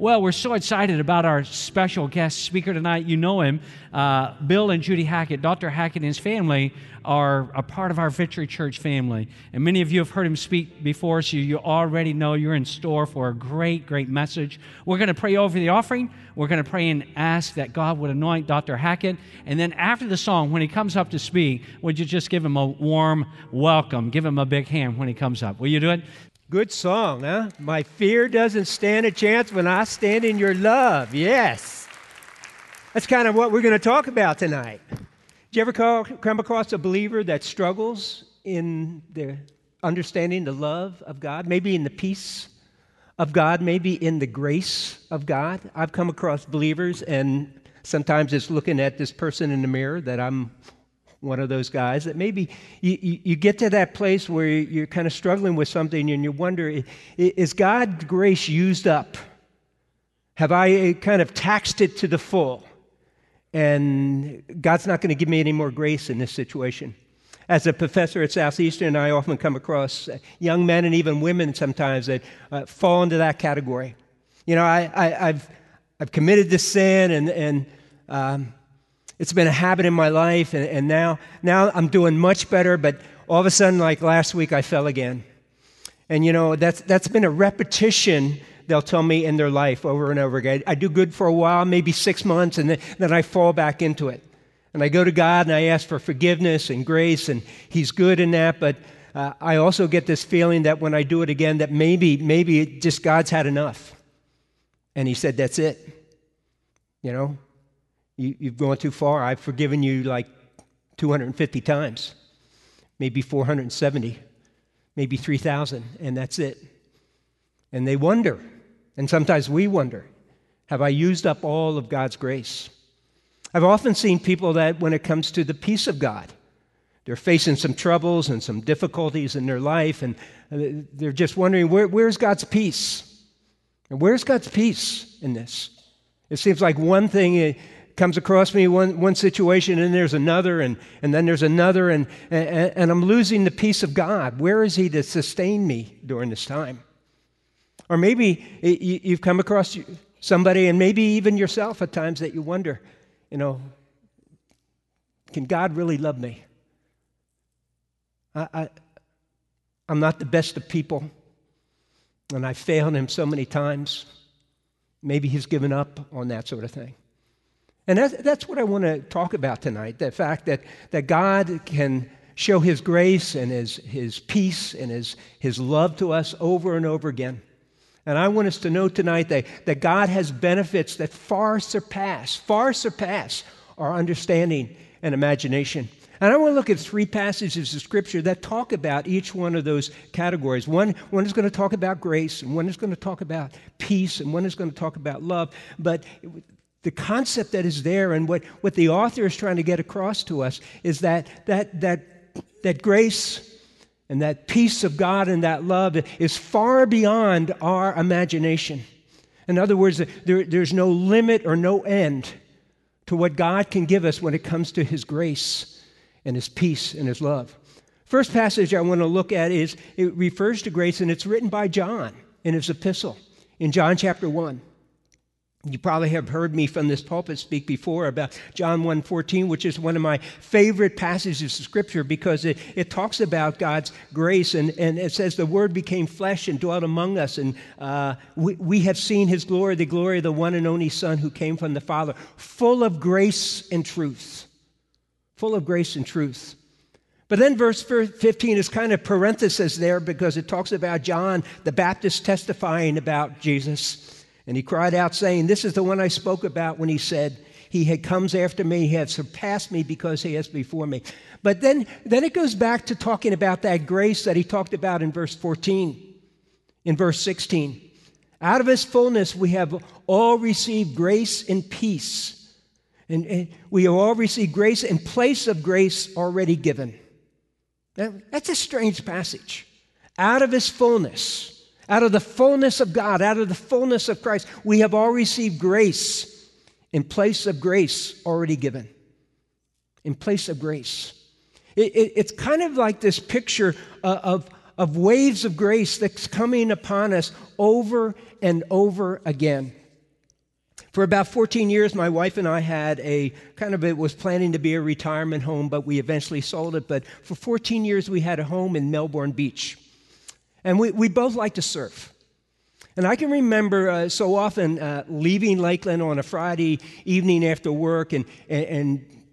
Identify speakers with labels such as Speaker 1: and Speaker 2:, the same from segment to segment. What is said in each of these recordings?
Speaker 1: Well, we're so excited about our special guest speaker tonight. You know him, uh, Bill and Judy Hackett. Dr. Hackett and his family are a part of our Victory Church family. And many of you have heard him speak before, so you already know you're in store for a great, great message. We're going to pray over the offering. We're going to pray and ask that God would anoint Dr. Hackett. And then after the song, when he comes up to speak, would you just give him a warm welcome? Give him a big hand when he comes up. Will you do it?
Speaker 2: Good song, huh? My fear doesn't stand a chance when I stand in your love. Yes. That's kind of what we're going to talk about tonight. Did you ever call, come across a believer that struggles in the understanding the love of God, maybe in the peace of God, maybe in the grace of God? I've come across believers, and sometimes it's looking at this person in the mirror that I'm one of those guys that maybe you, you, you, get to that place where you're kind of struggling with something and you wonder is God's grace used up? Have I kind of taxed it to the full? And God's not going to give me any more grace in this situation. As a professor at Southeastern, I often come across young men and even women sometimes that uh, fall into that category. You know, I, have I've committed this sin and, and um, it's been a habit in my life, and, and now, now I'm doing much better, but all of a sudden, like last week, I fell again. And you know, that's, that's been a repetition, they'll tell me, in their life over and over again. I do good for a while, maybe six months, and then, then I fall back into it. And I go to God and I ask for forgiveness and grace, and He's good in that, but uh, I also get this feeling that when I do it again, that maybe, maybe just God's had enough. And He said, That's it. You know, you, you've gone too far. I've forgiven you like 250 times, maybe 470, maybe 3,000, and that's it. And they wonder, and sometimes we wonder, have I used up all of God's grace? I've often seen people that when it comes to the peace of God, they're facing some troubles and some difficulties in their life, and uh, they're just wondering, where, where's God's peace? And where's God's peace in this? It seems like one thing comes across me one, one situation and there's another and, and then there's another and, and, and I'm losing the peace of God. Where is He to sustain me during this time? Or maybe you've come across somebody and maybe even yourself at times that you wonder, you know, can God really love me? I, I, I'm not the best of people and I failed Him so many times. Maybe He's given up on that sort of thing. And that's, that's what I want to talk about tonight the fact that, that God can show His grace and His, his peace and his, his love to us over and over again. And I want us to know tonight that, that God has benefits that far surpass, far surpass our understanding and imagination. And I want to look at three passages of Scripture that talk about each one of those categories. One, one is going to talk about grace, and one is going to talk about peace, and one is going to talk about love. But the concept that is there and what, what the author is trying to get across to us is that, that, that, that grace and that peace of God and that love is far beyond our imagination. In other words, there, there's no limit or no end to what God can give us when it comes to His grace and His peace and His love. First passage I want to look at is it refers to grace, and it's written by John in his epistle in John chapter 1. You probably have heard me from this pulpit speak before about John 1:14, which is one of my favorite passages of scripture because it, it talks about God's grace and, and it says the word became flesh and dwelt among us and uh, we, we have seen his glory, the glory of the one and only Son who came from the Father, full of grace and truth. Full of grace and truth. But then verse 15 is kind of parenthesis there because it talks about John the Baptist testifying about Jesus. And he cried out, saying, This is the one I spoke about when he said, He had comes after me, he has surpassed me because he is before me. But then, then it goes back to talking about that grace that he talked about in verse 14, in verse 16. Out of his fullness, we have all received grace and peace. And, and we have all received grace in place of grace already given. Now, that's a strange passage. Out of his fullness. Out of the fullness of God, out of the fullness of Christ, we have all received grace in place of grace already given. In place of grace. It, it, it's kind of like this picture uh, of, of waves of grace that's coming upon us over and over again. For about 14 years, my wife and I had a kind of, it was planning to be a retirement home, but we eventually sold it. But for 14 years, we had a home in Melbourne Beach. And we, we both like to surf. And I can remember uh, so often uh, leaving Lakeland on a Friday evening after work and, and, and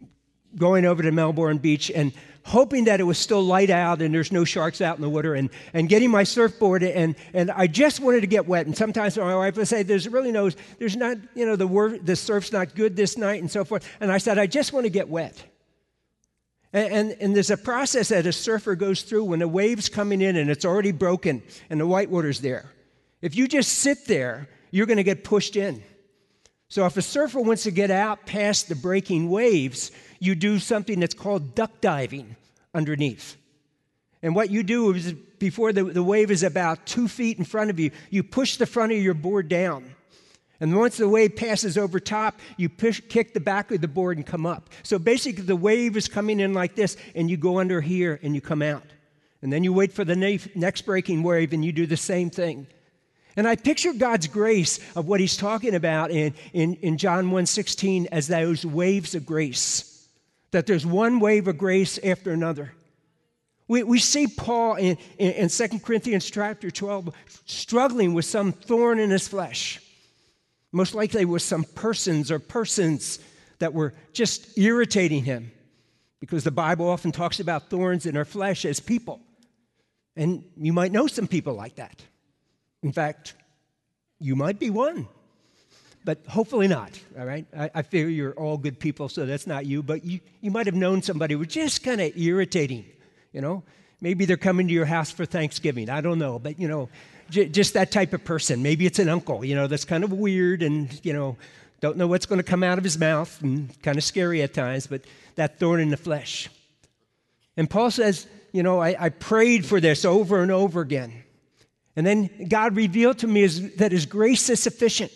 Speaker 2: going over to Melbourne Beach and hoping that it was still light out and there's no sharks out in the water and, and getting my surfboard and, and I just wanted to get wet. And sometimes my wife would say, there's really no, there's not, you know, the, word, the surf's not good this night and so forth. And I said, I just want to get wet. And, and, and there's a process that a surfer goes through when the wave's coming in and it's already broken and the whitewater's there. If you just sit there, you're going to get pushed in. So if a surfer wants to get out past the breaking waves, you do something that's called duck diving underneath. And what you do is before the, the wave is about two feet in front of you, you push the front of your board down. And once the wave passes over top, you push, kick the back of the board and come up. So basically, the wave is coming in like this, and you go under here and you come out. And then you wait for the next breaking wave, and you do the same thing. And I picture God's grace of what he's talking about in, in, in John 1.16 as those waves of grace. That there's one wave of grace after another. We, we see Paul in, in, in 2 Corinthians chapter 12 struggling with some thorn in his flesh. Most likely was some persons or persons that were just irritating him because the Bible often talks about thorns in our flesh as people. And you might know some people like that. In fact, you might be one, but hopefully not, all right? I, I figure you're all good people, so that's not you, but you, you might have known somebody who was just kind of irritating, you know? Maybe they're coming to your house for Thanksgiving. I don't know, but you know, j- just that type of person. Maybe it's an uncle, you know, that's kind of weird and, you know, don't know what's going to come out of his mouth and kind of scary at times, but that thorn in the flesh. And Paul says, you know, I, I prayed for this over and over again. And then God revealed to me is, that His grace is sufficient.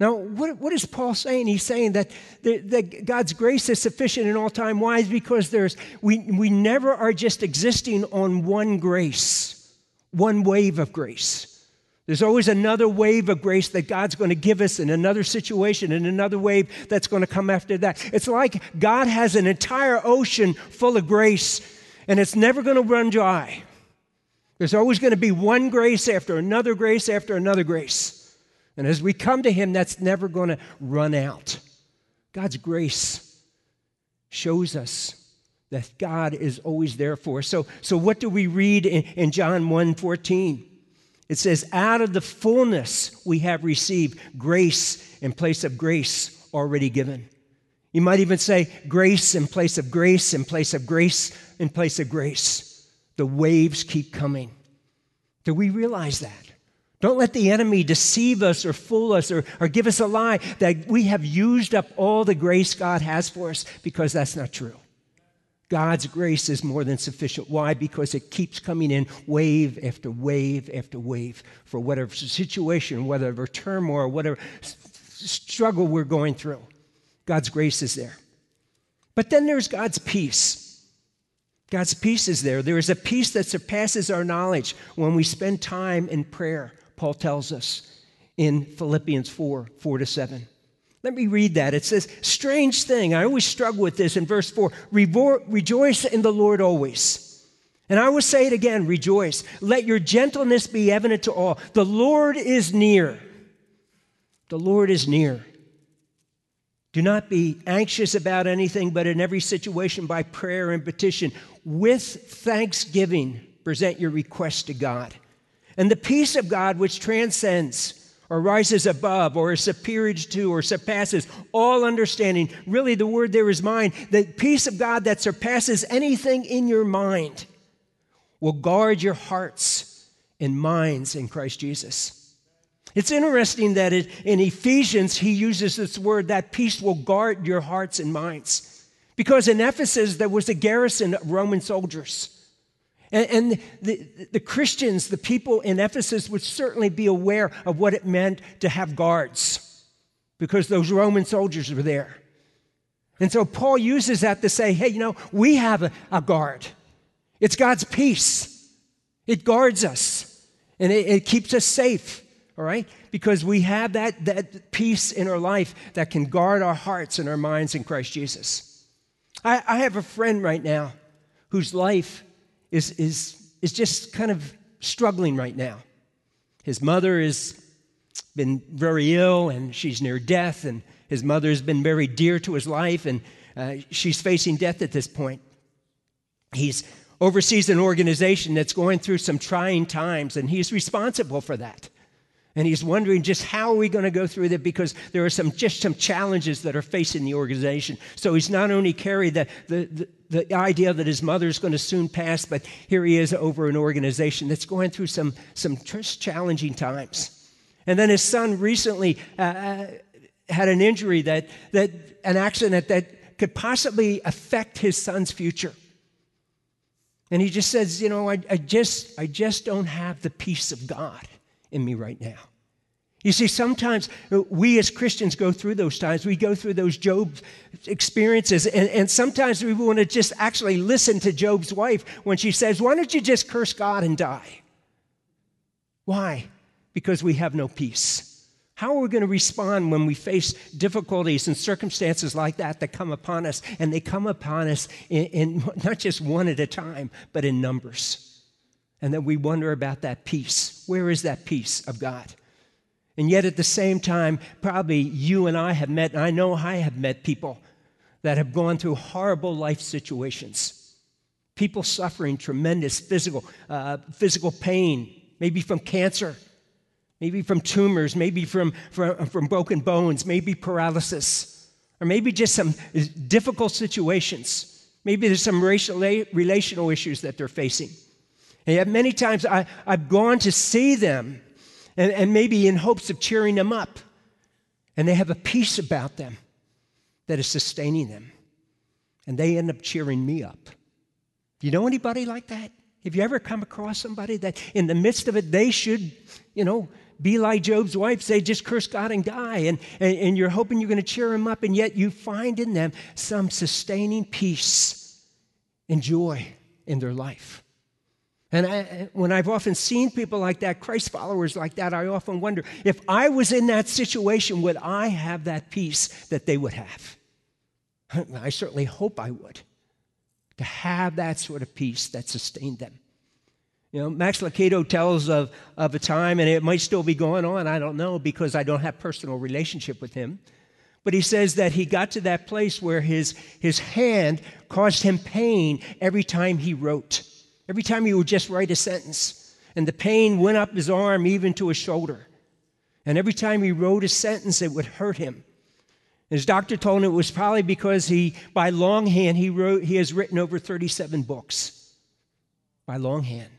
Speaker 2: Now, what, what is Paul saying? He's saying that, the, that God's grace is sufficient in all time. Why? Because there's, we, we never are just existing on one grace, one wave of grace. There's always another wave of grace that God's going to give us in another situation, and another wave that's going to come after that. It's like God has an entire ocean full of grace, and it's never going to run dry. There's always going to be one grace after another grace after another grace. And as we come to Him, that's never going to run out. God's grace shows us that God is always there for. So, so what do we read in, in John 1 14? It says, Out of the fullness we have received grace in place of grace already given. You might even say grace in place of grace in place of grace in place of grace. The waves keep coming. Do we realize that? Don't let the enemy deceive us or fool us or, or give us a lie that we have used up all the grace God has for us because that's not true. God's grace is more than sufficient. Why? Because it keeps coming in wave after wave after wave for whatever situation, whatever turmoil, whatever struggle we're going through. God's grace is there. But then there's God's peace. God's peace is there. There is a peace that surpasses our knowledge when we spend time in prayer, Paul tells us in Philippians 4 4 to 7. Let me read that. It says, Strange thing, I always struggle with this in verse 4 rejoice in the Lord always. And I will say it again rejoice. Let your gentleness be evident to all. The Lord is near. The Lord is near. Do not be anxious about anything, but in every situation, by prayer and petition, with thanksgiving, present your request to God. And the peace of God, which transcends or rises above or is superior to or surpasses all understanding, really the word there is mind, the peace of God that surpasses anything in your mind, will guard your hearts and minds in Christ Jesus. It's interesting that it, in Ephesians, he uses this word that peace will guard your hearts and minds. Because in Ephesus, there was a garrison of Roman soldiers. And, and the, the Christians, the people in Ephesus, would certainly be aware of what it meant to have guards because those Roman soldiers were there. And so Paul uses that to say, hey, you know, we have a, a guard. It's God's peace, it guards us, and it, it keeps us safe all right? Because we have that, that peace in our life that can guard our hearts and our minds in Christ Jesus. I, I have a friend right now whose life is, is, is just kind of struggling right now. His mother has been very ill and she's near death, and his mother has been very dear to his life, and uh, she's facing death at this point. He's oversees an organization that's going through some trying times, and he's responsible for that. And he's wondering just how are we going to go through that because there are some just some challenges that are facing the organization. So he's not only carried the, the, the, the idea that his mother is going to soon pass, but here he is over an organization that's going through some, some challenging times. And then his son recently uh, uh, had an injury that, that an accident that could possibly affect his son's future. And he just says, you know, I, I, just, I just don't have the peace of God in me right now. You see, sometimes we as Christians go through those times. We go through those Job experiences, and, and sometimes we want to just actually listen to Job's wife when she says, Why don't you just curse God and die? Why? Because we have no peace. How are we going to respond when we face difficulties and circumstances like that that come upon us? And they come upon us in, in not just one at a time, but in numbers. And then we wonder about that peace. Where is that peace of God? And yet, at the same time, probably you and I have met, and I know I have met people that have gone through horrible life situations. People suffering tremendous physical, uh, physical pain, maybe from cancer, maybe from tumors, maybe from, from, from broken bones, maybe paralysis, or maybe just some difficult situations. Maybe there's some racial, relational issues that they're facing. And yet, many times I, I've gone to see them, and, and maybe in hopes of cheering them up, and they have a peace about them that is sustaining them. And they end up cheering me up. Do you know anybody like that? Have you ever come across somebody that in the midst of it, they should, you know, be like Job's wife, say, just curse God and die. And, and, and you're hoping you're going to cheer him up, and yet you find in them some sustaining peace and joy in their life. And I, when I've often seen people like that, Christ followers like that, I often wonder if I was in that situation, would I have that peace that they would have? I certainly hope I would, to have that sort of peace that sustained them. You know, Max Lucado tells of, of a time, and it might still be going on, I don't know, because I don't have personal relationship with him. But he says that he got to that place where his, his hand caused him pain every time he wrote, every time he would just write a sentence. And the pain went up his arm, even to his shoulder. And every time he wrote a sentence, it would hurt him. His doctor told him it was probably because he, by longhand, he, wrote, he has written over 37 books. By longhand.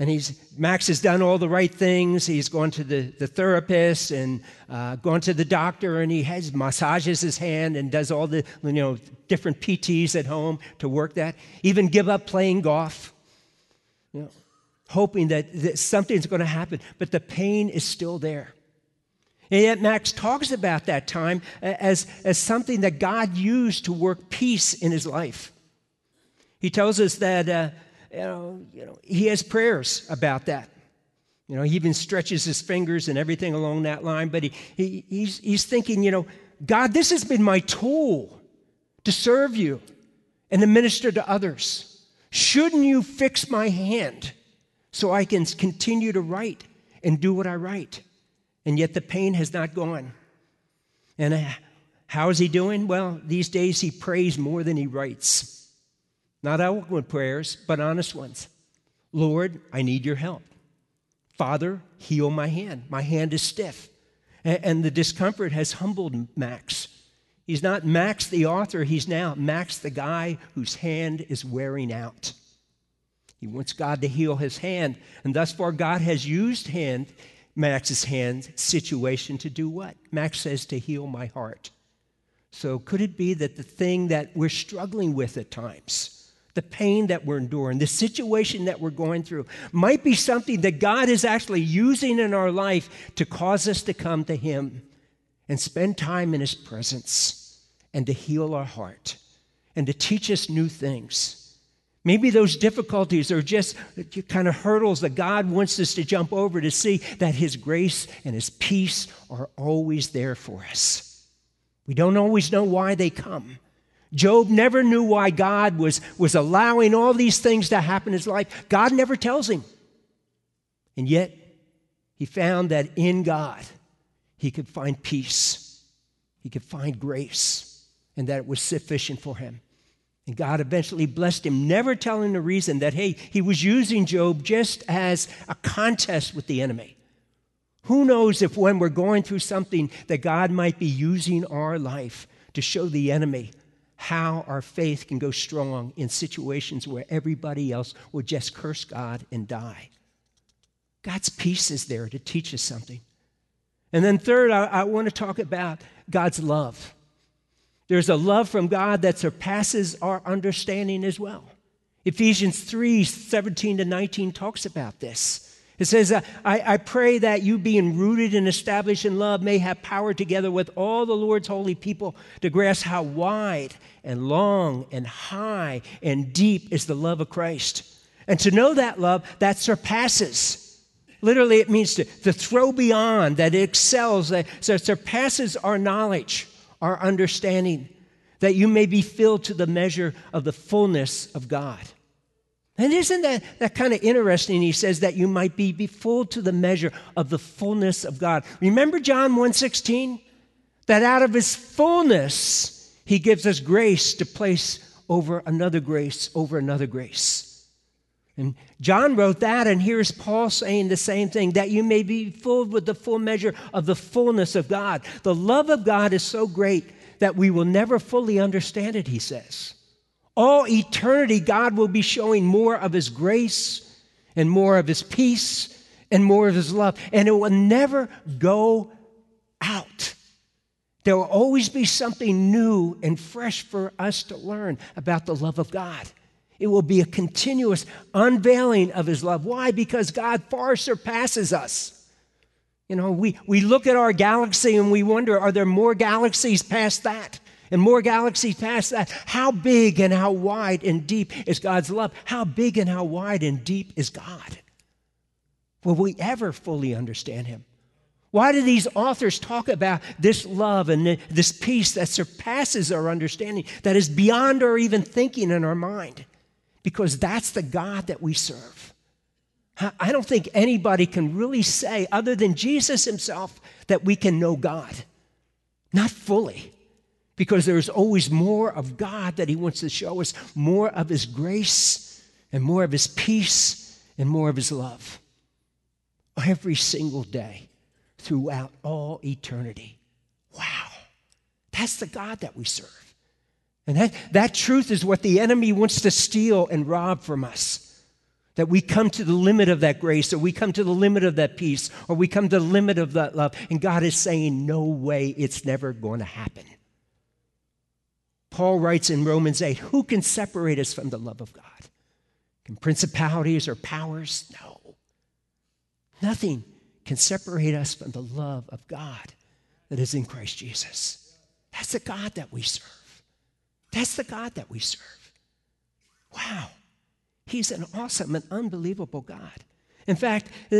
Speaker 2: And he's, Max has done all the right things. He's gone to the, the therapist and uh, gone to the doctor, and he has massages his hand and does all the you know different PTs at home to work that. Even give up playing golf, you know, hoping that, that something's going to happen. But the pain is still there. And yet Max talks about that time as, as something that God used to work peace in his life. He tells us that. Uh, you know, you know, he has prayers about that. You know, he even stretches his fingers and everything along that line, but he, he, he's, he's thinking, you know, God, this has been my tool to serve you and to minister to others. Shouldn't you fix my hand so I can continue to write and do what I write? And yet the pain has not gone. And uh, how is he doing? Well, these days he prays more than he writes. Not eloquent prayers, but honest ones. Lord, I need your help. Father, heal my hand. My hand is stiff. And the discomfort has humbled Max. He's not Max the author, he's now Max the guy whose hand is wearing out. He wants God to heal his hand. And thus far, God has used hand, Max's hand situation to do what? Max says to heal my heart. So could it be that the thing that we're struggling with at times, the pain that we're enduring, the situation that we're going through, might be something that God is actually using in our life to cause us to come to Him and spend time in His presence and to heal our heart and to teach us new things. Maybe those difficulties are just kind of hurdles that God wants us to jump over to see that His grace and His peace are always there for us. We don't always know why they come. Job never knew why God was, was allowing all these things to happen in his life. God never tells him. And yet, he found that in God, he could find peace, he could find grace, and that it was sufficient for him. And God eventually blessed him, never telling the reason that, hey, he was using Job just as a contest with the enemy. Who knows if when we're going through something that God might be using our life to show the enemy how our faith can go strong in situations where everybody else will just curse God and die. God's peace is there to teach us something. And then, third, I, I want to talk about God's love. There's a love from God that surpasses our understanding as well. Ephesians 3 17 to 19 talks about this. It says, I, I pray that you, being rooted and established in love, may have power together with all the Lord's holy people to grasp how wide and long and high and deep is the love of Christ. And to know that love that surpasses. Literally, it means to, to throw beyond, that it excels, that so surpasses our knowledge our understanding, that you may be filled to the measure of the fullness of God. And isn't that, that kind of interesting? He says that you might be, be full to the measure of the fullness of God. Remember John 1:16? That out of his fullness, he gives us grace to place over another grace, over another grace. And John wrote that, and here's Paul saying the same thing that you may be filled with the full measure of the fullness of God. The love of God is so great that we will never fully understand it, he says. All eternity, God will be showing more of his grace and more of his peace and more of his love, and it will never go out. There will always be something new and fresh for us to learn about the love of God. It will be a continuous unveiling of His love. Why? Because God far surpasses us. You know, we, we look at our galaxy and we wonder are there more galaxies past that? And more galaxies past that? How big and how wide and deep is God's love? How big and how wide and deep is God? Will we ever fully understand Him? Why do these authors talk about this love and this peace that surpasses our understanding, that is beyond our even thinking in our mind? because that's the God that we serve. I don't think anybody can really say, other than Jesus himself, that we can know God. Not fully, because there's always more of God that he wants to show us, more of his grace, and more of his peace, and more of his love. Every single day, throughout all eternity. Wow. That's the God that we serve. And that, that truth is what the enemy wants to steal and rob from us. That we come to the limit of that grace, or we come to the limit of that peace, or we come to the limit of that love. And God is saying, No way, it's never going to happen. Paul writes in Romans 8 Who can separate us from the love of God? Can principalities or powers? No. Nothing can separate us from the love of God that is in Christ Jesus. That's the God that we serve. That's the God that we serve. Wow. He's an awesome and unbelievable God. In fact, uh,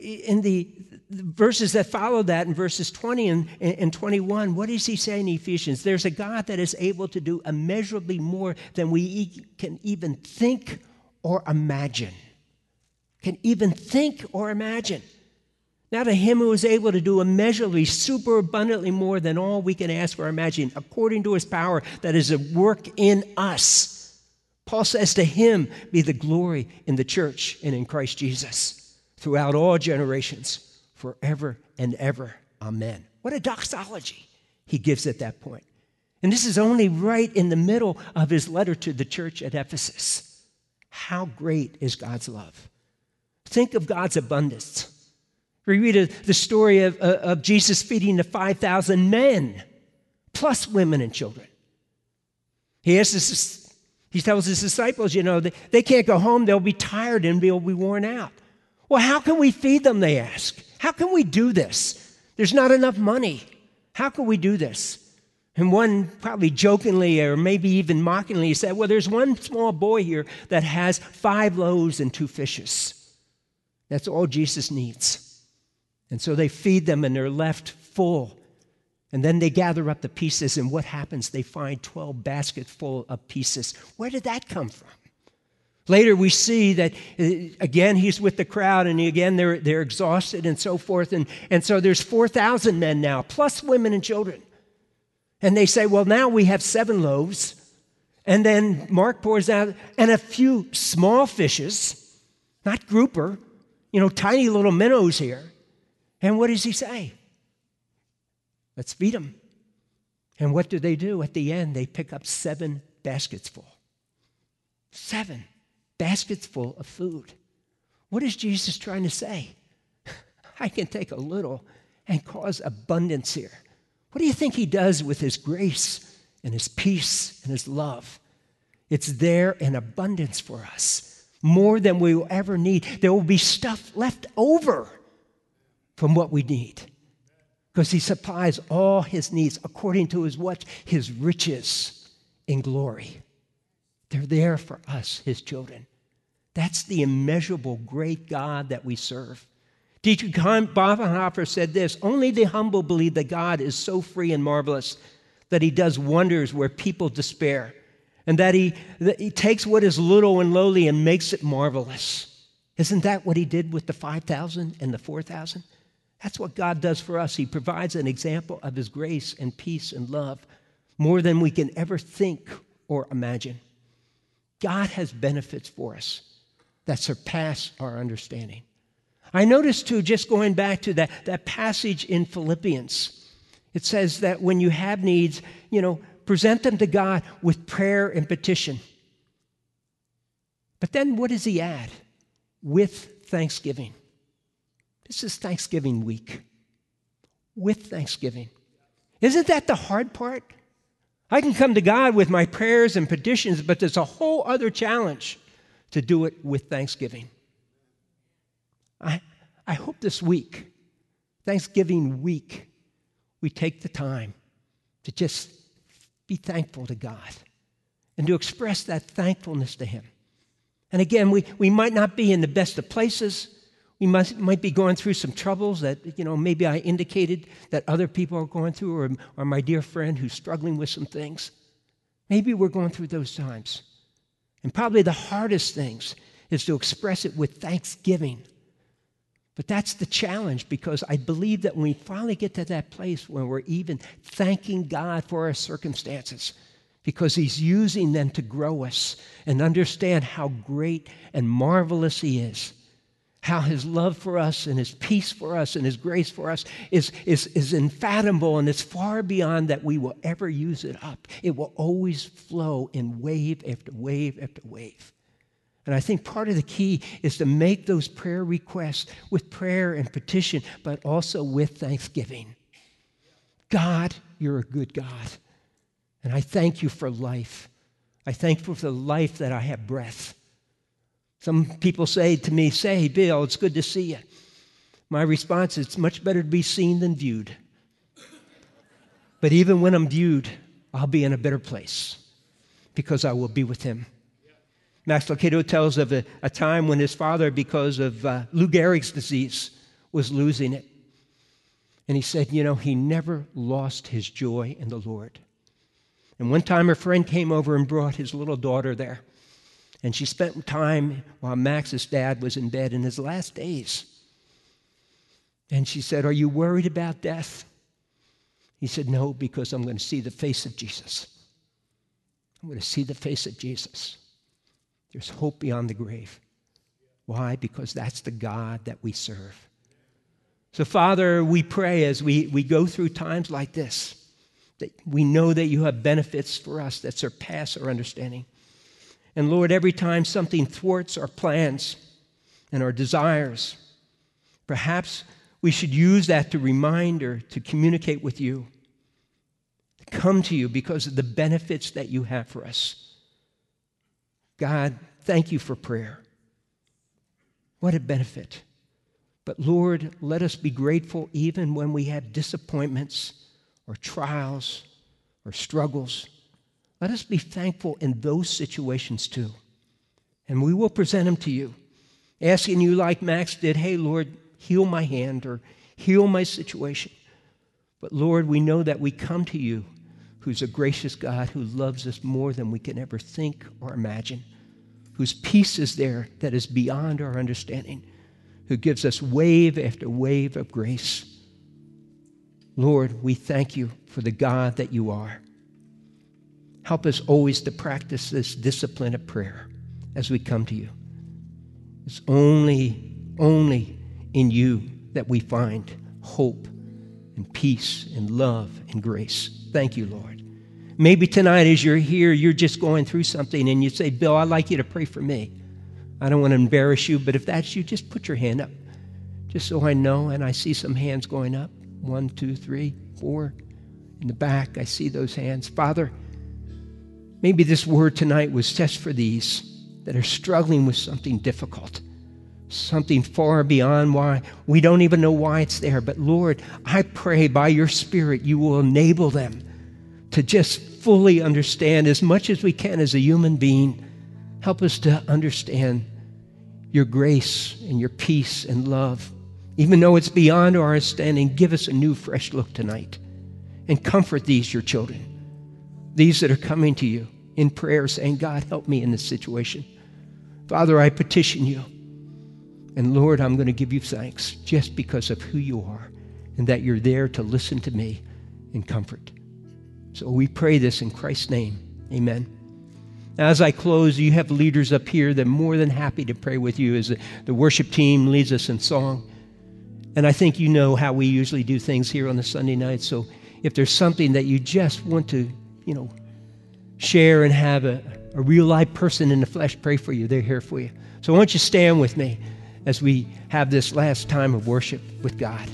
Speaker 2: in the verses that follow that, in verses 20 and, and 21, what does he say in Ephesians? There's a God that is able to do immeasurably more than we can even think or imagine. Can even think or imagine. Now to him who is able to do immeasurably, super abundantly more than all we can ask or imagine, according to his power that is at work in us. Paul says to him be the glory in the church and in Christ Jesus throughout all generations, forever and ever. Amen. What a doxology he gives at that point. And this is only right in the middle of his letter to the church at Ephesus. How great is God's love? Think of God's abundance. We read the story of, uh, of Jesus feeding the 5,000 men, plus women and children. He, has this, he tells his disciples, you know, they, they can't go home, they'll be tired and they'll be worn out. Well, how can we feed them, they ask? How can we do this? There's not enough money. How can we do this? And one probably jokingly or maybe even mockingly said, Well, there's one small boy here that has five loaves and two fishes. That's all Jesus needs. And so they feed them and they're left full. And then they gather up the pieces, and what happens? They find 12 baskets full of pieces. Where did that come from? Later, we see that uh, again, he's with the crowd, and again, they're, they're exhausted and so forth. And, and so there's 4,000 men now, plus women and children. And they say, well, now we have seven loaves. And then Mark pours out, and a few small fishes, not grouper, you know, tiny little minnows here. And what does he say? Let's feed them. And what do they do? At the end, they pick up seven baskets full. Seven baskets full of food. What is Jesus trying to say? I can take a little and cause abundance here. What do you think he does with his grace and his peace and his love? It's there in abundance for us, more than we will ever need. There will be stuff left over from what we need because he supplies all his needs according to his what? His riches in glory. They're there for us, his children. That's the immeasurable great God that we serve. Dietrich Bonhoeffer said this Only the humble believe that God is so free and marvelous that he does wonders where people despair, and that he, that he takes what is little and lowly and makes it marvelous. Isn't that what he did with the 5,000 and the 4,000? That's what God does for us. He provides an example of his grace and peace and love more than we can ever think or imagine. God has benefits for us that surpass our understanding. I noticed too, just going back to that, that passage in Philippians, it says that when you have needs, you know, present them to God with prayer and petition. But then what does he add? With thanksgiving. This is Thanksgiving week. With thanksgiving. Isn't that the hard part? I can come to God with my prayers and petitions, but there's a whole other challenge to do it with thanksgiving. I, I hope this week, Thanksgiving week, we take the time to just be thankful to God and to express that thankfulness to Him. And again, we, we might not be in the best of places. We must, might be going through some troubles that, you know, maybe I indicated that other people are going through, or, or my dear friend who's struggling with some things. Maybe we're going through those times. And probably the hardest things is to express it with thanksgiving. But that's the challenge because I believe that when we finally get to that place where we're even thanking God for our circumstances, because He's using them to grow us and understand how great and marvelous He is, how His love for us and His peace for us and His grace for us is, is, is infathomable and it's far beyond that we will ever use it up. It will always flow in wave after wave after wave. And I think part of the key is to make those prayer requests with prayer and petition, but also with thanksgiving. God, you're a good God. And I thank you for life. I thank you for the life that I have breath. Some people say to me, Say, Bill, it's good to see you. My response is, It's much better to be seen than viewed. But even when I'm viewed, I'll be in a better place because I will be with him. Max Lucado tells of a, a, time when his father, because of uh, Lou Gehrig's disease, was losing it. And he said, you know, he never lost his joy in the Lord. And one time a friend came over and brought his little daughter there. And she spent time while Max's dad was in bed in his last days. And she said, Are you worried about death? He said, No, because I'm going to see the face of Jesus. I'm going to see the face of Jesus. There's hope beyond the grave. Why? Because that's the God that we serve. So, Father, we pray as we, we go through times like this that we know that you have benefits for us that surpass our understanding. And Lord, every time something thwarts our plans and our desires, perhaps we should use that to remind or to communicate with you, to come to you because of the benefits that you have for us. God, thank you for prayer. What a benefit. But Lord, let us be grateful even when we have disappointments or trials or struggles. Let us be thankful in those situations too. And we will present them to you, asking you, like Max did, hey, Lord, heal my hand or heal my situation. But Lord, we know that we come to you, who's a gracious God who loves us more than we can ever think or imagine, whose peace is there that is beyond our understanding, who gives us wave after wave of grace. Lord, we thank you for the God that you are. Help us always to practice this discipline of prayer as we come to you. It's only, only in you that we find hope and peace and love and grace. Thank you, Lord. Maybe tonight, as you're here, you're just going through something and you say, Bill, I'd like you to pray for me. I don't want to embarrass you, but if that's you, just put your hand up, just so I know. And I see some hands going up one, two, three, four. In the back, I see those hands. Father, Maybe this word tonight was just for these that are struggling with something difficult, something far beyond why we don't even know why it's there. But Lord, I pray by your Spirit you will enable them to just fully understand as much as we can as a human being. Help us to understand your grace and your peace and love. Even though it's beyond our understanding, give us a new, fresh look tonight and comfort these, your children these that are coming to you in prayer saying, God, help me in this situation. Father, I petition you. And Lord, I'm going to give you thanks just because of who you are and that you're there to listen to me in comfort. So we pray this in Christ's name. Amen. As I close, you have leaders up here that are more than happy to pray with you as the worship team leads us in song. And I think you know how we usually do things here on the Sunday night. So if there's something that you just want to you know, share and have a, a real life person in the flesh pray for you. They're here for you. So why don't you stand with me as we have this last time of worship with God.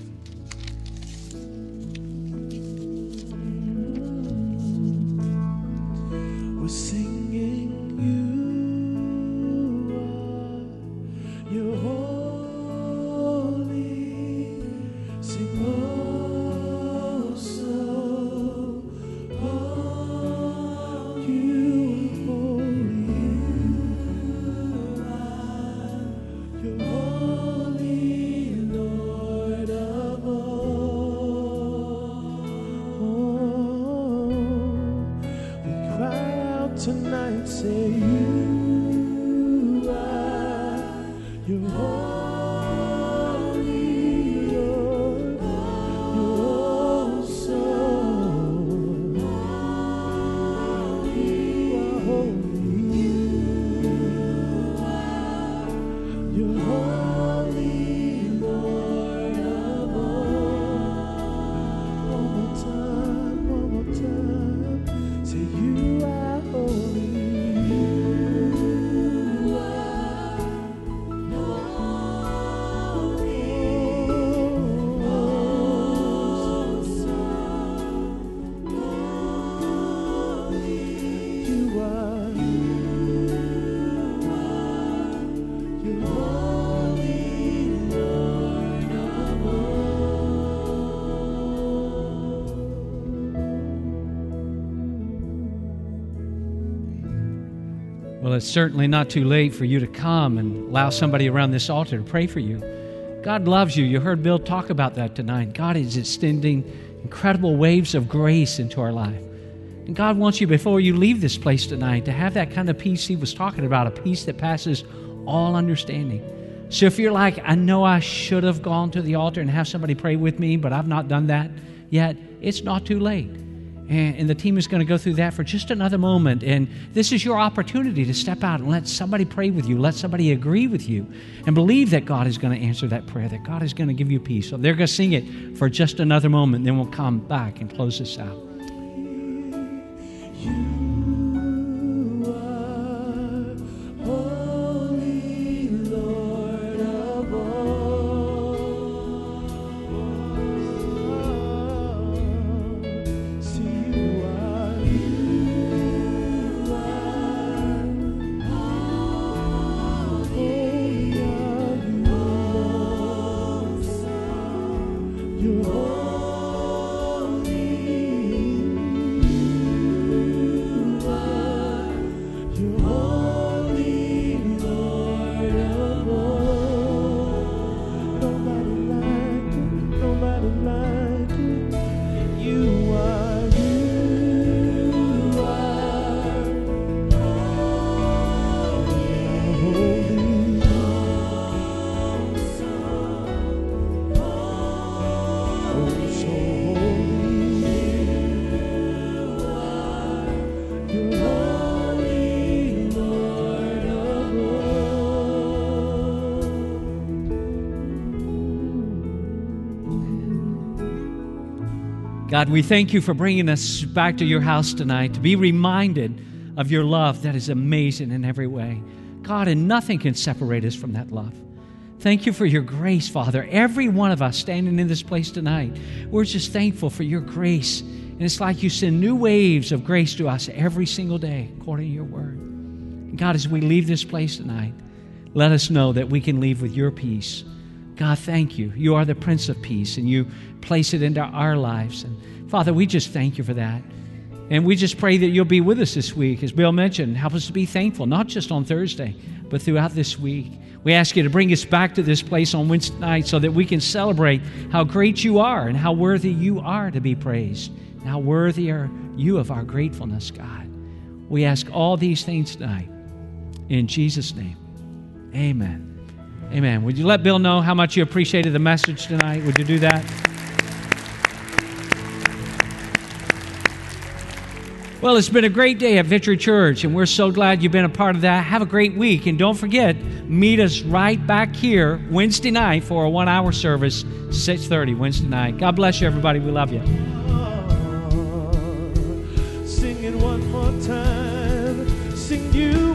Speaker 1: It's certainly not too late for you to come and allow somebody around this altar to pray for you. God loves you. You heard Bill talk about that tonight. God is extending incredible waves of grace into our life. And God wants you, before you leave this place tonight, to have that kind of peace He was talking about, a peace that passes all understanding. So if you're like, I know I should have gone to the altar and have somebody pray with me, but I've not done that yet, it's not too late. And, the team is going to go through that for just another moment. And this is your opportunity to step out and let somebody pray with you, let somebody agree with you, and believe that God is going to answer that prayer, that God is going to give you peace. So they're going to sing it for just another moment, then we'll come back and close this out. God, we thank you for bringing us back to your house tonight to be reminded of your love that is amazing in every way. God, and nothing can separate us from that love. Thank you for your grace, Father. Every one of us standing in this place tonight, we're just thankful for your grace. And it's like you send new waves of grace to us every single day, according to your word. And God, as we leave this place tonight, let us know that we can leave with your peace. God, thank you. You are the Prince of Peace, and you place it into our lives. And Father, we just thank you for that. And we just pray that you'll be with us this week. As Bill mentioned, help us to be thankful, not just on Thursday, but throughout this week. We ask you to bring us back to this place on Wednesday night so that we can celebrate how great you are and how worthy you are to be praised. And how worthy are you of our gratefulness, God. We ask all these things tonight. In Jesus' name, amen. Amen. Would you let Bill know how much you appreciated the message tonight? Would you do that? Well, it's been a great day at Victory Church, and we're so glad you've been a part of that. Have a great week, and don't forget, meet us right back here Wednesday night for a one-hour service, 6:30 Wednesday night. God bless you, everybody. We love you.
Speaker 3: Sing it one more time. Sing you